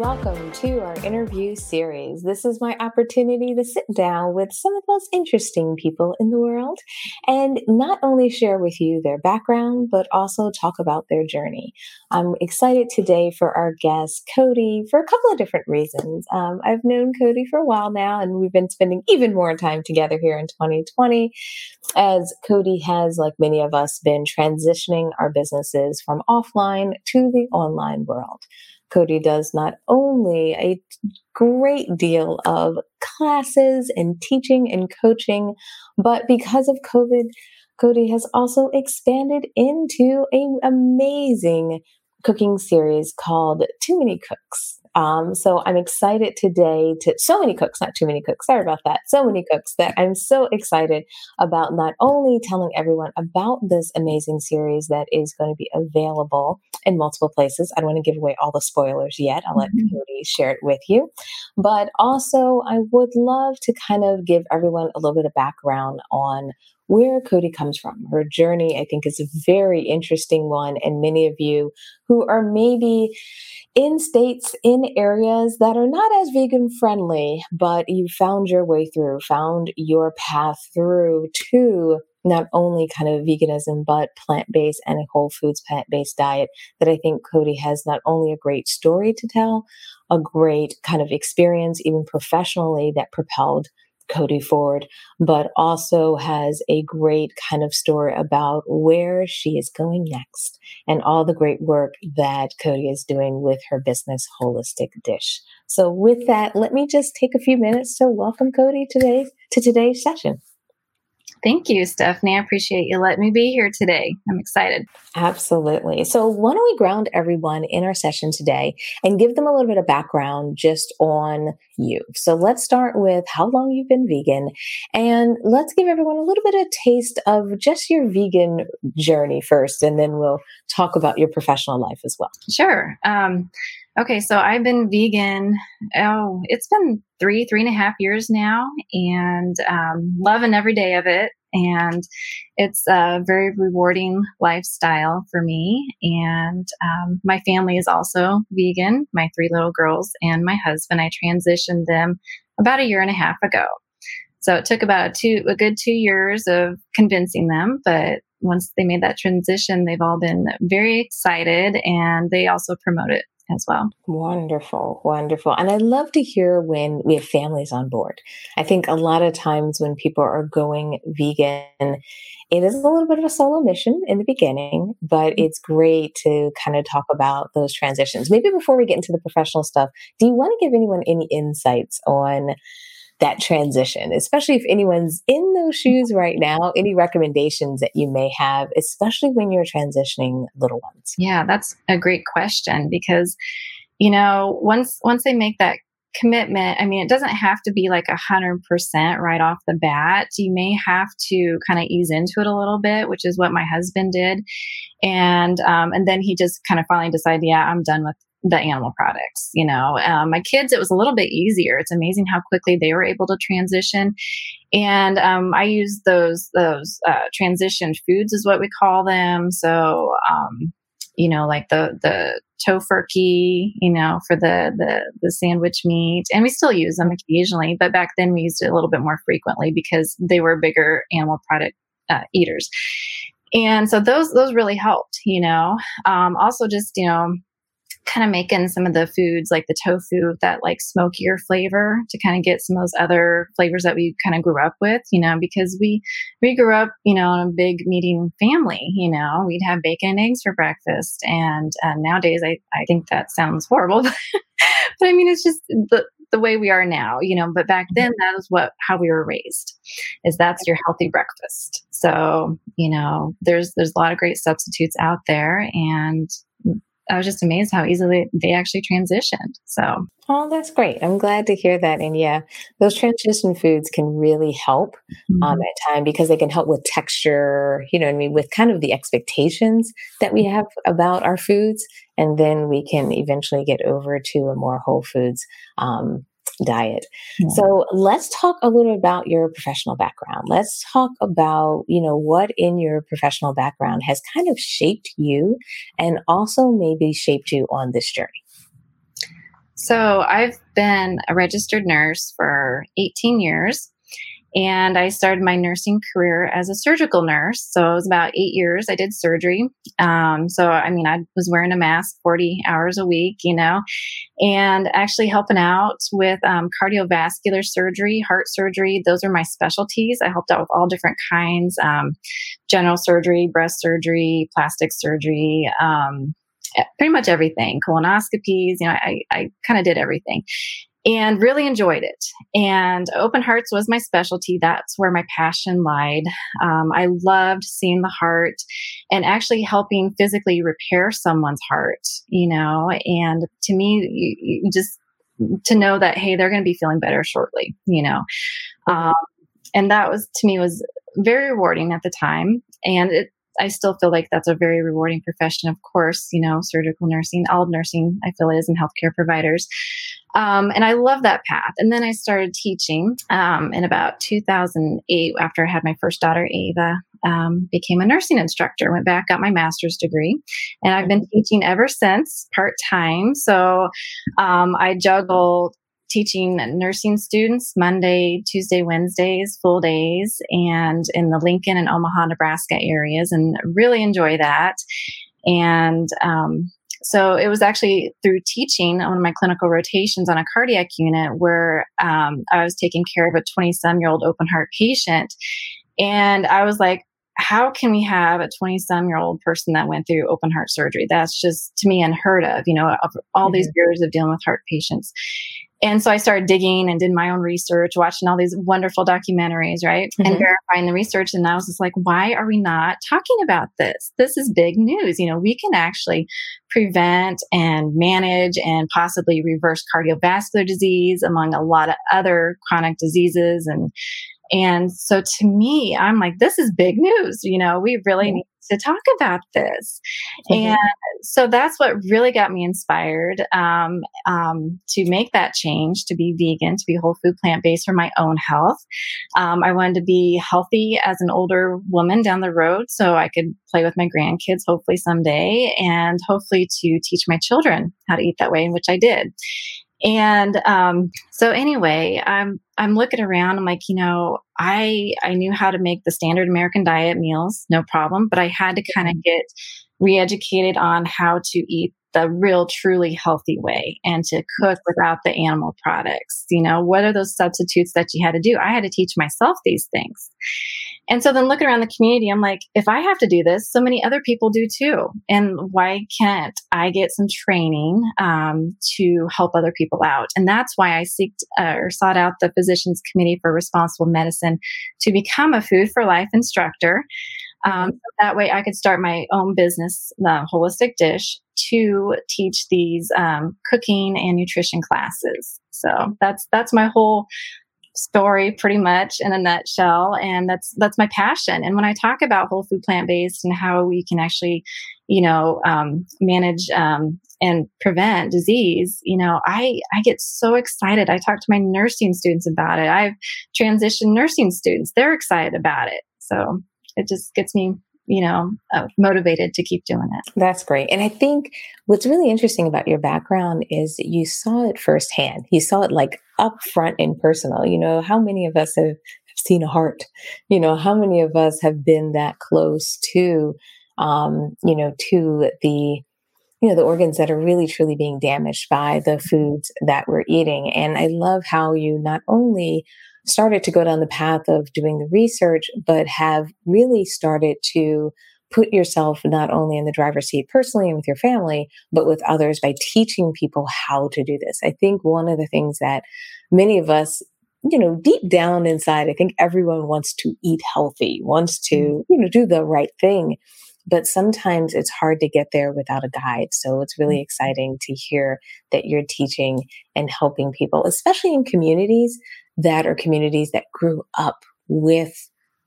Welcome to our interview series. This is my opportunity to sit down with some of the most interesting people in the world and not only share with you their background, but also talk about their journey. I'm excited today for our guest, Cody, for a couple of different reasons. Um, I've known Cody for a while now, and we've been spending even more time together here in 2020 as Cody has, like many of us, been transitioning our businesses from offline to the online world. Cody does not only a great deal of classes and teaching and coaching, but because of COVID, Cody has also expanded into an amazing cooking series called Too Many Cooks. Um, so I'm excited today to so many cooks, not too many cooks. Sorry about that. So many cooks that I'm so excited about not only telling everyone about this amazing series that is going to be available in multiple places. I don't want to give away all the spoilers yet. I'll let mm-hmm. Cody share it with you. But also, I would love to kind of give everyone a little bit of background on where Cody comes from. Her journey, I think, is a very interesting one. And many of you who are maybe in states, in areas that are not as vegan friendly, but you found your way through, found your path through to not only kind of veganism, but plant based and a whole foods plant based diet that I think Cody has not only a great story to tell, a great kind of experience, even professionally, that propelled Cody Ford, but also has a great kind of story about where she is going next and all the great work that Cody is doing with her business, Wholistic Dish. So, with that, let me just take a few minutes to welcome Cody today to today's session. Thank you, Stephanie. I appreciate you letting me be here today. I'm excited. Absolutely. So, why don't we ground everyone in our session today and give them a little bit of background just on you? So, let's start with how long you've been vegan and let's give everyone a little bit of taste of just your vegan journey first, and then we'll talk about your professional life as well. Sure. Um, Okay, so I've been vegan. Oh, it's been three, three and a half years now, and um, loving every day of it. And it's a very rewarding lifestyle for me. And um, my family is also vegan. My three little girls and my husband. I transitioned them about a year and a half ago. So it took about two, a good two years of convincing them, but once they made that transition, they've all been very excited and they also promote it as well. Wonderful, wonderful. And I love to hear when we have families on board. I think a lot of times when people are going vegan, it is a little bit of a solo mission in the beginning, but mm-hmm. it's great to kind of talk about those transitions. Maybe before we get into the professional stuff, do you want to give anyone any insights on that transition, especially if anyone's in those shoes right now, any recommendations that you may have, especially when you're transitioning little ones? Yeah, that's a great question because, you know, once, once they make that commitment i mean it doesn't have to be like a hundred percent right off the bat. You may have to kind of ease into it a little bit which is what my husband did. And um, and then he just kind of finally decided yeah i'm done with the animal products. You know, um, my kids, it was a little bit easier. It's amazing how quickly they were able to transition. And um, I use those those uh, transition foods, is what we call them. So, um, you know, like the the Tofurky, you know, for the the the sandwich meat, and we still use them occasionally. But back then, we used it a little bit more frequently because they were bigger animal product uh, eaters. And so those those really helped, you know. Um, also, just you know, kind of making some of the foods like the tofu that like smokier flavor to kind of get some of those other flavors that we kind of grew up with, you know, because we we grew up, you know, in a big meeting family, you know, we'd have bacon and eggs for breakfast. And uh, nowadays I, I think that sounds horrible, but, but I mean, it's just the, the way we are now, you know, but back then that was what, how we were raised is that's your healthy breakfast. So, you know, there's, there's a lot of great substitutes out there and I was just amazed how easily they actually transitioned. So, oh, that's great. I'm glad to hear that. And yeah, those transition foods can really help um, mm-hmm. um, at time because they can help with texture. You know, I mean, with kind of the expectations that we have about our foods, and then we can eventually get over to a more whole foods um, diet. Yeah. So let's talk a little about your professional background. Let's talk about, you know, what in your professional background has kind of shaped you and also maybe shaped you on this journey. So I've been a registered nurse for 18 years. And I started my nursing career as a surgical nurse. So it was about eight years. I did surgery. Um, so, I mean, I was wearing a mask 40 hours a week, you know, and actually helping out with um, cardiovascular surgery, heart surgery. Those are my specialties. I helped out with all different kinds um, general surgery, breast surgery, plastic surgery. Um, pretty much everything colonoscopies you know i, I kind of did everything and really enjoyed it. And open hearts was my specialty. That's where my passion lied. Um, I loved seeing the heart and actually helping physically repair someone's heart, you know, and to me, you, you just to know that, hey, they're going to be feeling better shortly, you know. Um, and that was to me was very rewarding at the time. And it, I still feel like that's a very rewarding profession. Of course, you know, surgical nursing, all nursing, I feel is, and healthcare providers. Um, and I love that path. And then I started teaching um, in about 2008 after I had my first daughter, Ava. Um, became a nursing instructor, went back, got my master's degree, and I've been teaching ever since part time. So um, I juggle teaching nursing students Monday, Tuesday, Wednesdays, full days, and in the Lincoln and Omaha, Nebraska areas, and really enjoy that. And um, so it was actually through teaching one of my clinical rotations on a cardiac unit where um, I was taking care of a 27 year old open heart patient. And I was like, how can we have a 20 some year old person that went through open heart surgery? That's just to me unheard of, you know, of all mm-hmm. these years of dealing with heart patients. And so I started digging and did my own research, watching all these wonderful documentaries, right? Mm-hmm. And verifying the research. And I was just like, why are we not talking about this? This is big news. You know, we can actually prevent and manage and possibly reverse cardiovascular disease among a lot of other chronic diseases and and so to me, I'm like, this is big news. You know, we really need to talk about this. Mm-hmm. And so that's what really got me inspired um, um, to make that change, to be vegan, to be whole food plant based for my own health. Um, I wanted to be healthy as an older woman down the road so I could play with my grandkids hopefully someday and hopefully to teach my children how to eat that way, which I did. And um, so anyway, I'm I'm looking around. I'm like, you know, I I knew how to make the standard American diet meals, no problem, but I had to kind of get re-educated on how to eat the real truly healthy way and to cook without the animal products you know? What are those substitutes that you had to do? I had to teach myself these things. And so then looking around the community i'm like if i have to do this so many other people do too. And why can't i get some training um, to help other people out? And that's why i seeked uh, or sought out the physicians committee for responsible medicine to become a food for life instructor um, so that way I could start my own business, the wholistic dish, to teach these um, cooking and nutrition classes. So that's that's my whole story pretty much in a nutshell. And that's that's my passion. And when i talk about whole food plant-based and how we can actually you know um, manage um, and prevent disease you know i i get so excited. I talk to my nursing students about it. I've transitioned nursing students. They're excited about it. So it just gets me you know, uh, motivated to keep doing it. That's great. And I think what's really interesting about your background is you saw it firsthand. You saw it like up front and personal. You know, how many of us have seen a heart? You know, how many of us have been that close to, um, you know, to the, you know, the organs that are really truly being damaged by the foods that we're eating. And I love how you not only started to go down the path of doing the research, but have really started to put yourself not only in the driver's seat personally and with your family, but with others by teaching people how to do this. I think one of the things that many of us you know, deep down inside, I think everyone wants to eat healthy, wants to, mm. you know, do the right thing. but sometimes it's hard to get there without a guide. So it's really mm-hmm. exciting to hear that you're teaching and helping people, especially in communities that are communities that grew up with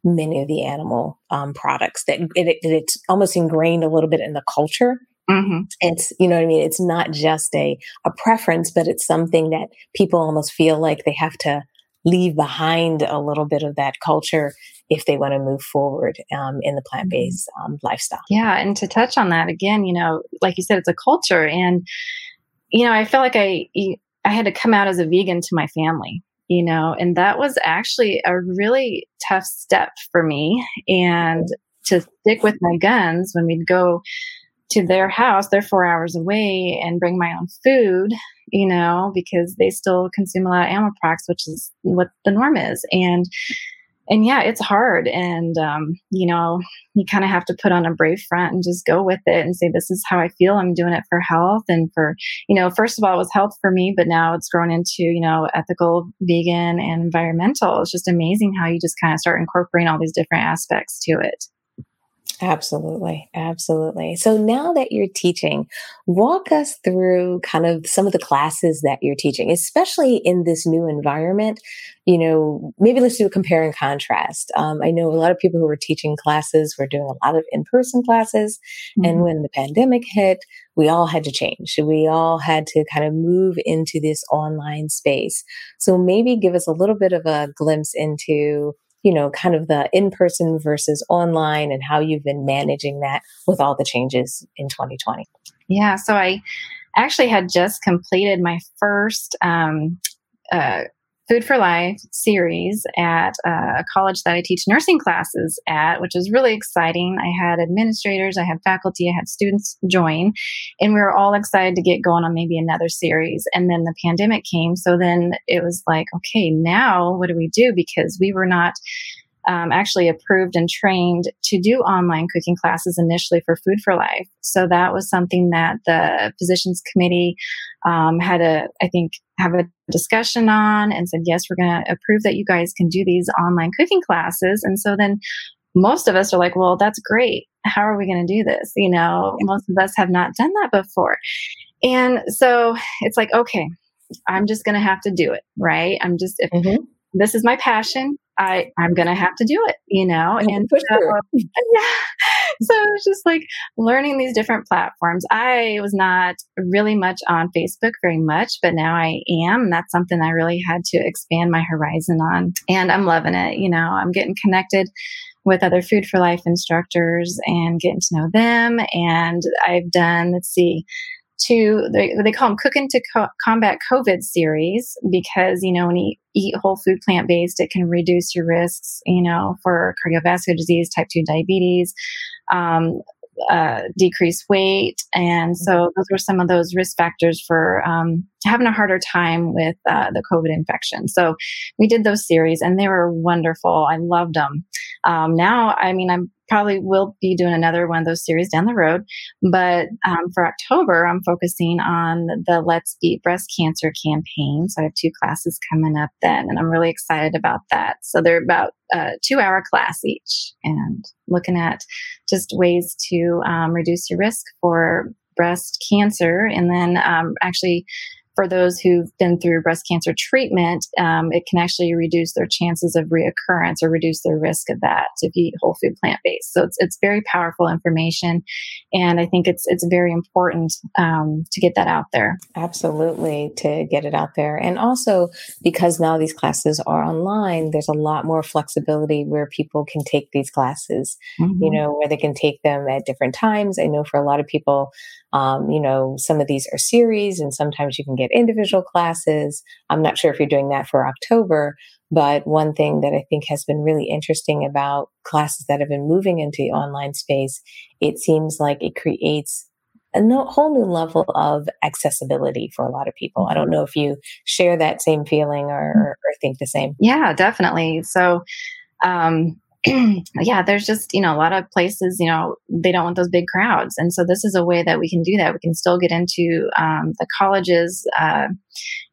many of the animal um, products that it, it's almost ingrained a little bit in the culture Mm-hmm. It's, you know what I mean? It's not just a, a preference, but it's something that people almost feel like they have to leave behind a little bit of that culture if they want to move forward um, in the plant based mm-hmm. um, lifestyle. Yeah. And to touch on that again, you know, like you said, it's a culture. And, you know, I felt like I, I had to come out as a vegan to my family, you know, and that was actually a really tough step for me. And to stick with my guns when we'd go to their house, they're four hours away, and bring my own food, you know, because they still consume a lot of products, which is what the norm is. And and yeah, it's hard. And um, you know, you kind of have to put on a brave front and just go with it and say, this is how I feel. I'm doing it for health and for, you know, first of all, it was health for me, but now it's grown into, you know, ethical, vegan, and environmental. It's just amazing how you just kind of start incorporating all these different aspects to it. Absolutely. Absolutely. So now that you're teaching, walk us through kind of some of the classes that you're teaching, especially in this new environment. You know, maybe let's do a compare and contrast. Um, I know a lot of people who were teaching classes were doing a lot of in person classes. Mm-hmm. And when the pandemic hit, we all had to change. We all had to kind of move into this online space. So maybe give us a little bit of a glimpse into you know, kind of the in person versus online and how you've been managing that with all the changes in 2020. Yeah. So I actually had just completed my first um, uh, Food for Life series at uh, a college that I teach nursing classes at, which is really exciting. I had administrators, I had faculty, I had students join, and we were all excited to get going on maybe another series. And then the pandemic came. So then it was like, okay, now what do we do? Because we were not um, actually approved and trained to do online cooking classes initially for Food for Life. So that was something that the physicians committee um, had a, I think, have a discussion on and said, yes, we're going to approve that you guys can do these online cooking classes. And so then most of us are like, well, that's great. How are we going to do this? You know, most of us have not done that before. And so it's like, okay, I'm just going to have to do it, right? I'm just, if mm-hmm. this is my passion, I I'm gonna have to do it, you know. Oh, and so, yeah, so it's just like learning these different platforms. I was not really much on Facebook very much, but now I am. And that's something I really had to expand my horizon on, and I'm loving it. You know, I'm getting connected with other Food for Life instructors and getting to know them. And I've done, let's see, to they, they call them cooking to co- combat covid series because you know when you eat whole food plant based it can reduce your risks you know for cardiovascular disease type 2 diabetes um, uh, decrease weight. And so mm-hmm. those were some of those risk factors for um, having a harder time with uh, the COVID infection. So we did those series and they were wonderful. I loved them. Um, now, I mean, I'm probably will be doing another one of those series down the road. But um, for October, I'm focusing on the Let's Beat Breast Cancer campaign. So I have two classes coming up then, and I'm really excited about that. So they're about a two hour class each and looking at just ways to um, reduce your risk for breast cancer and then um, actually for those who've been through breast cancer treatment, um, it can actually reduce their chances of reoccurrence or reduce their risk of that if you eat whole food plant based. So it's it's very powerful information, and I think it's it's very important um, to get that out there. Absolutely, to get it out there, and also because now these classes are online, there's a lot more flexibility where people can take these classes. Mm-hmm. You know, where they can take them at different times. I know for a lot of people, um, you know, some of these are series, and sometimes you can get individual classes. I'm not sure if you're doing that for October, but one thing that I think has been really interesting about classes that have been moving into the online space, it seems like it creates a no, whole new level of accessibility for a lot of people. I don't know if you share that same feeling or, or think the same. Yeah, definitely. So, um, yeah, there's just, you know, a lot of places, you know, they don't want those big crowds. And so this is a way that we can do that. We can still get into um, the colleges, uh,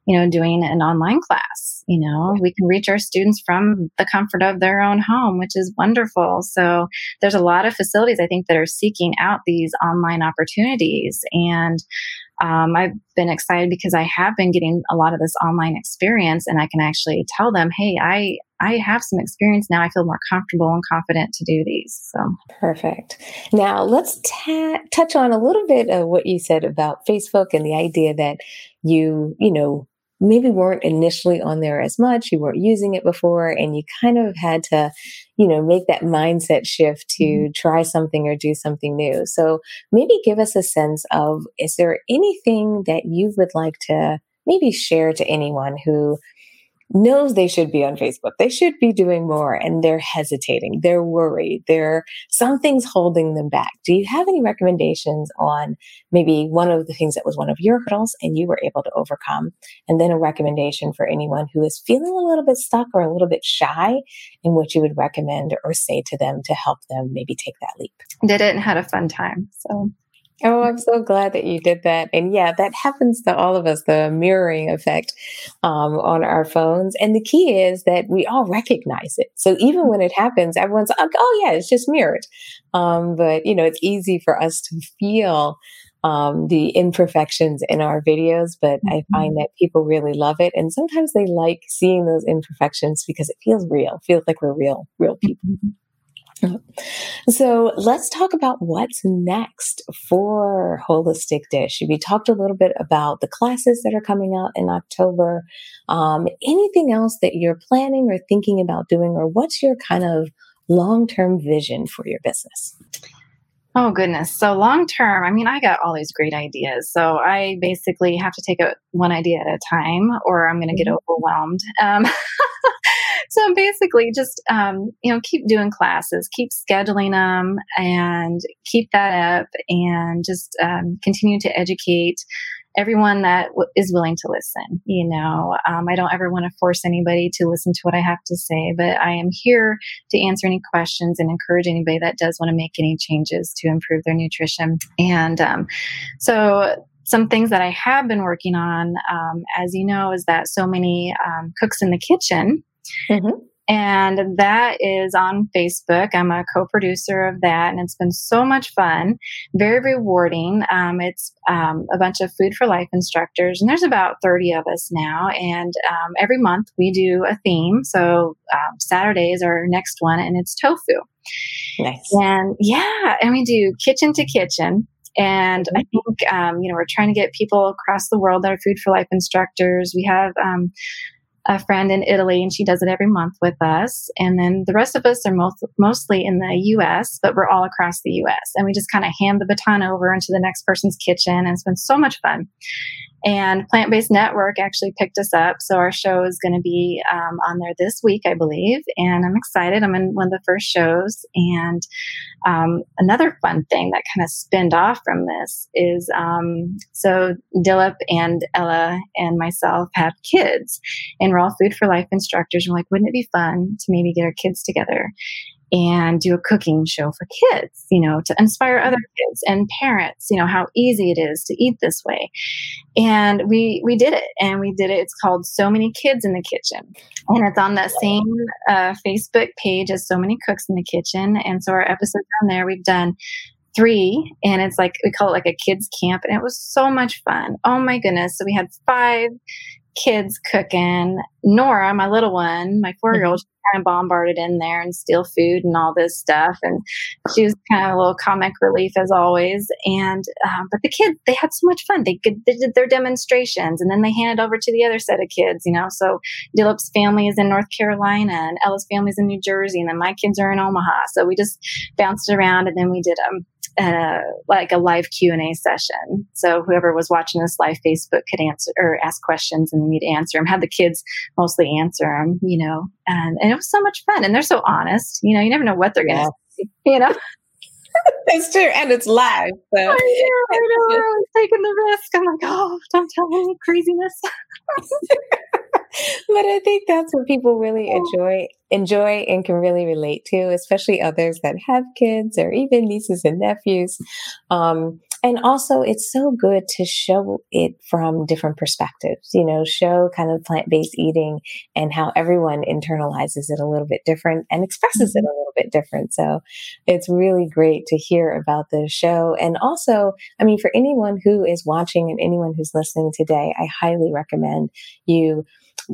you know, doing an online class. You know, we can reach our students from the comfort of their own home, which is wonderful. So there's a lot of facilities I think that are seeking out these online opportunities. And um, I've been excited because I have been getting a lot of this online experience and I can actually tell them, hey, I, I have some experience now. I feel more comfortable and confident to do these. So perfect. Now let's ta- touch on a little bit of what you said about Facebook and the idea that you, you know, maybe weren't initially on there as much, you weren't using it before, and you kind of had to, you know, make that mindset shift to mm-hmm. try something or do something new. So maybe give us a sense of is there anything that you would like to maybe share to anyone who knows they should be on Facebook. They should be doing more and they're hesitating. They're worried. They're something's holding them back. Do you have any recommendations on maybe one of the things that was one of your hurdles and you were able to overcome? And then a recommendation for anyone who is feeling a little bit stuck or a little bit shy in what you would recommend or say to them to help them maybe take that leap. Did it and had a fun time. So Oh, I'm so glad that you did that. And yeah, that happens to all of us, the mirroring effect um, on our phones. And the key is that we all recognize it. So even when it happens, everyone's like, oh, yeah, it's just mirrored. Um, but, you know, it's easy for us to feel um, the imperfections in our videos, but mm-hmm. I find that people really love it. And sometimes they like seeing those imperfections because it feels real, feels like we're real, real people. So let's talk about what's next for Wholistic Dish. We talked a little bit about the classes that are coming out in October. Um, anything else that you're planning or thinking about doing, or what's your kind of long term vision for your business? Oh goodness. So long term, I mean, I got all these great ideas. So I basically have to take it one idea at a time or I'm going to get mm-hmm. overwhelmed. Um, so basically just um, you know keep doing classes keep scheduling them and keep that up and just um, continue to educate everyone that w- is willing to listen you know? Um, i don't ever want to force anybody to listen to what i have to say but i am here to answer any questions and encourage anybody that does want to make any changes to improve their nutrition. And um, so some things that I have been working on, um, as you know, is that so many um, cooks in the kitchen Mm-hmm. And that is on Facebook. I'm a co producer of that, and it's been so much fun, very rewarding. Um, it's um, a bunch of food for life instructors, and there's about 30 of us now. And um, every month we do a theme. So um, Saturdays are our next one, and it's tofu. Nice. And yeah, and we do kitchen to kitchen. And I mm-hmm. think, um, you know, we're trying to get people across the world that are food for life instructors. We have um, a friend in Italy, and she does it every month with us. And then the rest of us are most, mostly in the US, but we're all across the US. And we just kind of hand the baton over into the next person's kitchen. And it's been so much fun. And Plant Based Network actually picked us up. So our show is going to be um, on there this week, I believe. And I'm excited. I'm in one of the first shows. And um, another fun thing that kind of spinned off from this is um, so Dilip and Ella and myself have kids, and all food for life instructors. We're like, wouldn't it be fun to maybe get our kids together and do a cooking show for kids, you know, to inspire other kids and parents, you know, how easy it is to eat this way. And we we did it and we did it. It's called So Many Kids in the Kitchen. And it's on that same uh, Facebook page as So Many Cooks in the Kitchen. And so our episodes on there, we've done three and it's like we call it like a kids camp and it was so much fun oh my goodness so we had five kids cooking. Nora, my little one, my four year old, mm-hmm. kind of bombarded in there and steal food and all this stuff. And she was kind of a little comic relief as always. And, um, but the kids, they had so much fun. They, could, they did their demonstrations and then they handed over to the other set of kids, you know. So Dillip's family is in North Carolina and Ella's family is in New Jersey and then my kids are in Omaha. So we just bounced around and then we did um, uh, like a live q&a session so whoever was watching this live facebook could answer or ask questions and we'd answer them had the kids mostly answer them you know and, and it was so much fun and they're so honest you know you never know what they're gonna yeah. you know it's true and it's live so I know, I know. I taking the risk i'm like oh don't tell me craziness but I think that's what people really enjoy enjoy and can really relate to, especially others that have kids or even nieces and nephews. Um, and also, it's so good to show it from different perspectives, you know, show kind of plant based eating and how everyone internalizes it a little bit different and expresses it mm-hmm. a little bit different. So it's really great to hear about the show. And also, I mean, for anyone who is watching and anyone who's listening today, I highly recommend you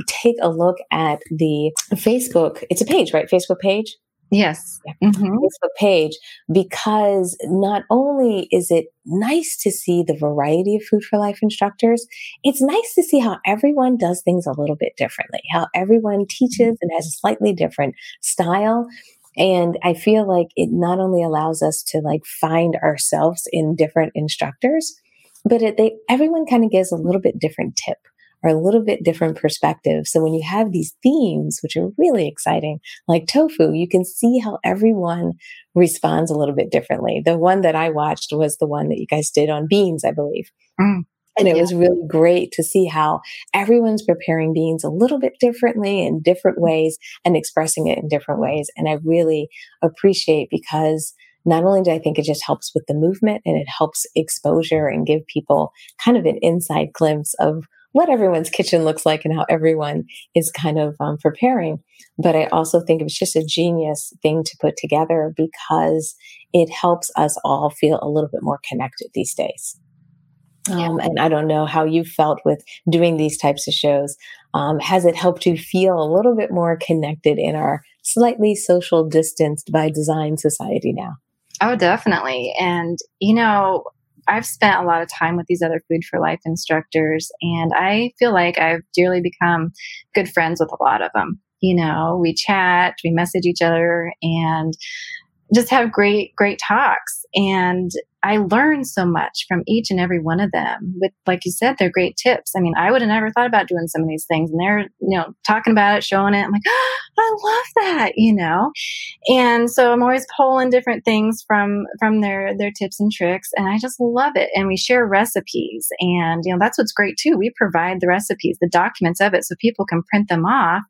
take a look at the Facebook. It's a page, right? Facebook page. Yes. Mm-hmm. Facebook page because not only is it nice to see the variety of food for life instructors, it's nice to see how everyone does things a little bit differently, how everyone teaches and has a slightly different style. And I feel like it not only allows us to like find ourselves in different instructors, but it, they, everyone kind of gives a little bit different tip are a little bit different perspectives. So when you have these themes, which are really exciting, like tofu, you can see how everyone responds a little bit differently. The one that I watched was the one that you guys did on beans, I believe. Mm. And it yeah. was really great to see how everyone's preparing beans a little bit differently in different ways and expressing it in different ways. And I really appreciate because not only do I think it just helps with the movement and it helps exposure and give people kind of an inside glimpse of what everyone's kitchen looks like and how everyone is kind of um, preparing. But I also think it's just a genius thing to put together because it helps us all feel a little bit more connected these days. Um, and I don't know how you felt with doing these types of shows. Um, has it helped you feel a little bit more connected in our slightly social distanced by design society now? Oh, definitely. And, you know, I've spent a lot of time with these other Food for Life instructors, and I feel like I've dearly become good friends with a lot of them. You know, we chat, we message each other, and just have great, great talks. And I learned so much from each and every one of them. With, like you said, they're great tips. I mean, I would have never thought about doing some of these things, and they're, you know, talking about it, showing it. I'm like, oh, I love that, you know. And so I'm always pulling different things from from their their tips and tricks, and I just love it. And we share recipes, and you know, that's what's great too. We provide the recipes, the documents of it, so people can print them off,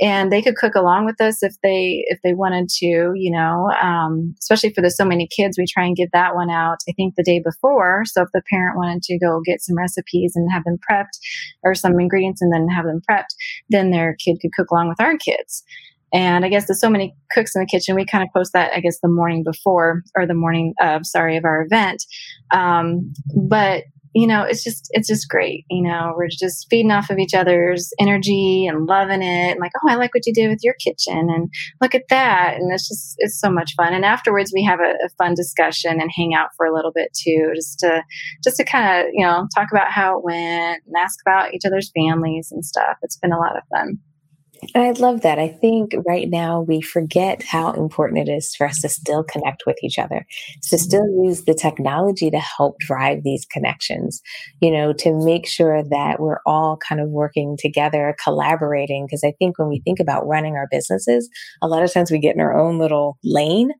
and they could cook along with us if they if they wanted to, you know. Um, especially for the so many kids, we try and give that one out I think, the day before. So if the parent wanted to go get some recipes and have them prepped or some ingredients and then have them prepped, then their kid could cook along with our kids. And I guess there's so many cooks in the kitchen. We kind of post that, I guess, the morning before or the morning of, sorry, of our event. Um, but you know, it's just it's just great. You know, we're just feeding off of each other's energy and loving it. And like, oh, I like what you did with your kitchen, and look at that. And it's just it's so much fun. And afterwards, we have a, a fun discussion and hang out for a little bit too, just to just to kind of you know talk about how it went and ask about each other's families and stuff. It's been a lot of fun. I love that. I think right now we forget how important it is for us to still connect with each other, to mm-hmm. still use the technology to help drive these connections, you know, to make sure that we're all kind of working together, collaborating. Because I think when we think about running our businesses, a lot of times we get in our own little lane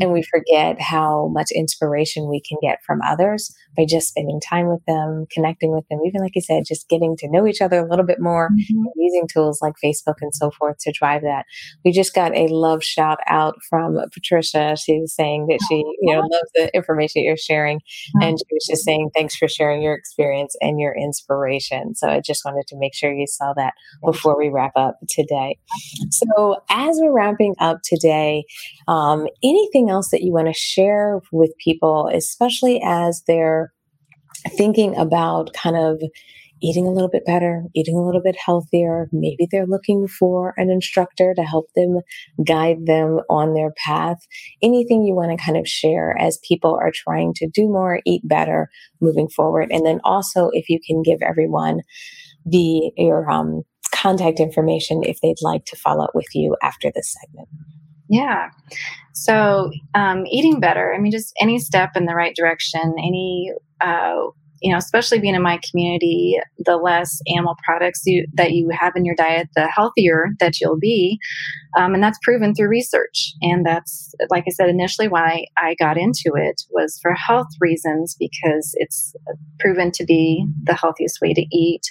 and we forget how much inspiration we can get from others by just spending time with them, connecting with them, even like you said, just getting to know each other a little bit more, mm-hmm. using tools like Facebook and so forth to drive that. We just got a love shout out from Patricia. She was saying that she, you know, loves the information you're sharing. Mm-hmm. And she was just saying, thanks for sharing your experience and your inspiration. So I just wanted to make sure you saw that before we wrap up today. So as we're wrapping up today, um, anything else that you want to share with people, especially as they're thinking about kind of eating a little bit better, eating a little bit healthier. Maybe they're looking for an instructor to help them guide them on their path. Anything you want to kind of share as people are trying to do more, eat better moving forward. And then also if you can give everyone the your um, contact information if they'd like to follow up with you after this segment. Yeah. So, um, eating better, I mean, just any step in the right direction, any uh, you know, especially being in my community, the less animal products you, that you have in your diet, the healthier that you'll be. Um, and that's proven through research. And that's, like I said, initially why I got into it was for health reasons because it's proven to be the healthiest way to eat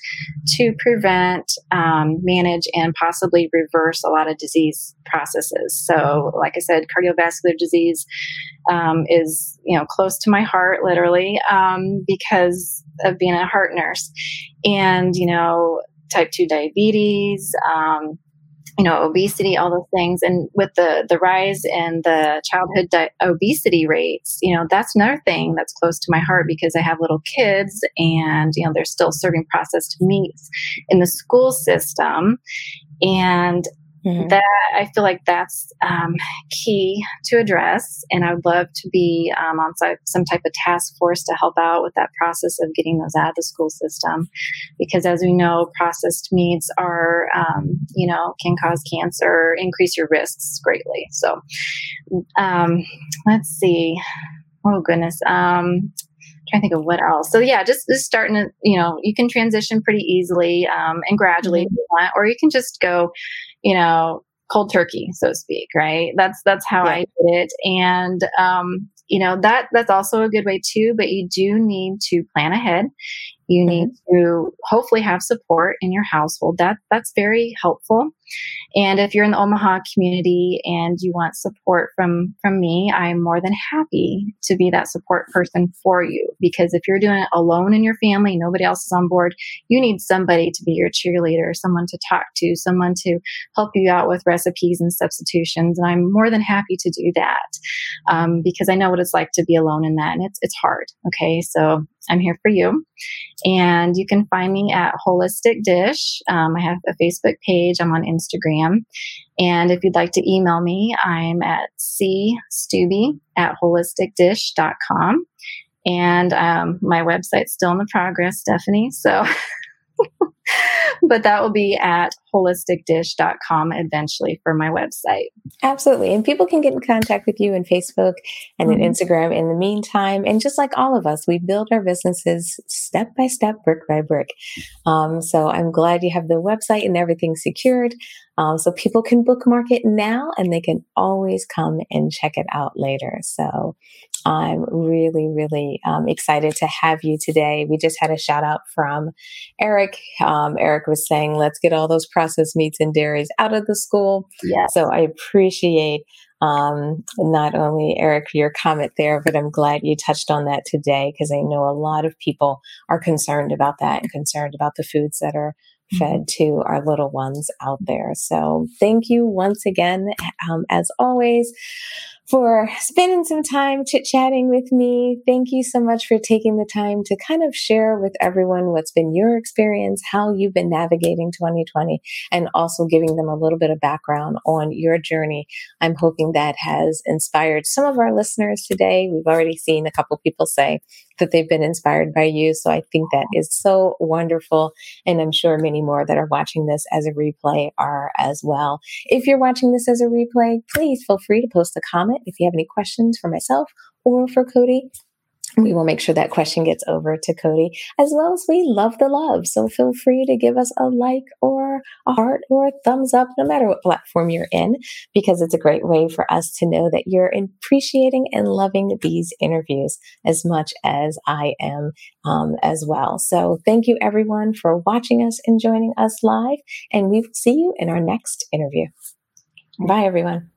to prevent, um, manage, and possibly reverse a lot of disease processes. So, like I said, cardiovascular disease um, is you know close to my heart, literally, um, because of being a heart nurse, and you know type two diabetes. Um, you know obesity all those things and with the the rise in the childhood di- obesity rates you know that's another thing that's close to my heart because i have little kids and you know they're still serving processed meats in the school system and Mm-hmm. That I feel like that's um, key to address, and I would love to be um, on some type of task force to help out with that process of getting those out of the school system, because as we know, processed meats are, um, you know, can cause cancer, increase your risks greatly. So, um, let's see. Oh goodness. Um, trying to think of what else. So yeah, just, just starting to, you know, you can transition pretty easily um, and gradually mm-hmm. if you want, or you can just go, you know, cold turkey, so to speak, right? That's that's how yeah. I did it. And um, you know, that that's also a good way too, but you do need to plan ahead you need mm-hmm. to hopefully have support in your household. That that's very helpful. And if you're in the Omaha community and you want support from from me, I'm more than happy to be that support person for you. Because if you're doing it alone in your family, nobody else is on board, you need somebody to be your cheerleader, someone to talk to, someone to help you out with recipes and substitutions. And I'm more than happy to do that um, because I know what it's like to be alone in that, and it's it's hard. Okay, so I'm here for you. And you can find me at Wholistic Dish. Um, I have a Facebook page, I'm on Instagram. And if you'd like to email me, I'm at cstubbe at wholisticdish.com. And um, my website's still in the progress, Stephanie. So but that will be at wholisticdish.com eventually for my website. Absolutely. And people can get in contact with you in Facebook and mm-hmm. in Instagram in the meantime. And just like all of us, we build our businesses step by step, brick by brick. Um, so I'm glad you have the website and everything secured. Um, so people can bookmark it now and they can always come and check it out later. So I'm really, really um, excited to have you today. We just had a shout out from Eric. Um, Eric was saying, let's get all those processed meats and dairies out of the school. Yes. So I appreciate um, not only Eric your comment there, but I'm glad you touched on that today because I know a lot of people are concerned about that and concerned about the foods that are. Fed to our little ones out there. So thank you once again, um, as always for spending some time chit chatting with me. Thank you so much for taking the time to kind of share with everyone what's been your experience, how you've been navigating 2020, and also giving them a little bit of background on your journey. I'm hoping that has inspired some of our listeners today. We've already seen a couple people say that they've been inspired by you. So I think that is so wonderful. And I'm sure many more that are watching this as a replay are as well. If you're watching this as a replay, please feel free to post a comment if you have any questions for myself or for Cody we will make sure that question gets over to Cody, as well as we love the love. So feel free to give us a like or a heart or a thumbs up, no matter what platform you're in, because it's a great way for us to know that you're appreciating and loving these interviews as much as I am um, as well. So thank you everyone for watching us and joining us live, and we will see you in our next interview. Bye, everyone.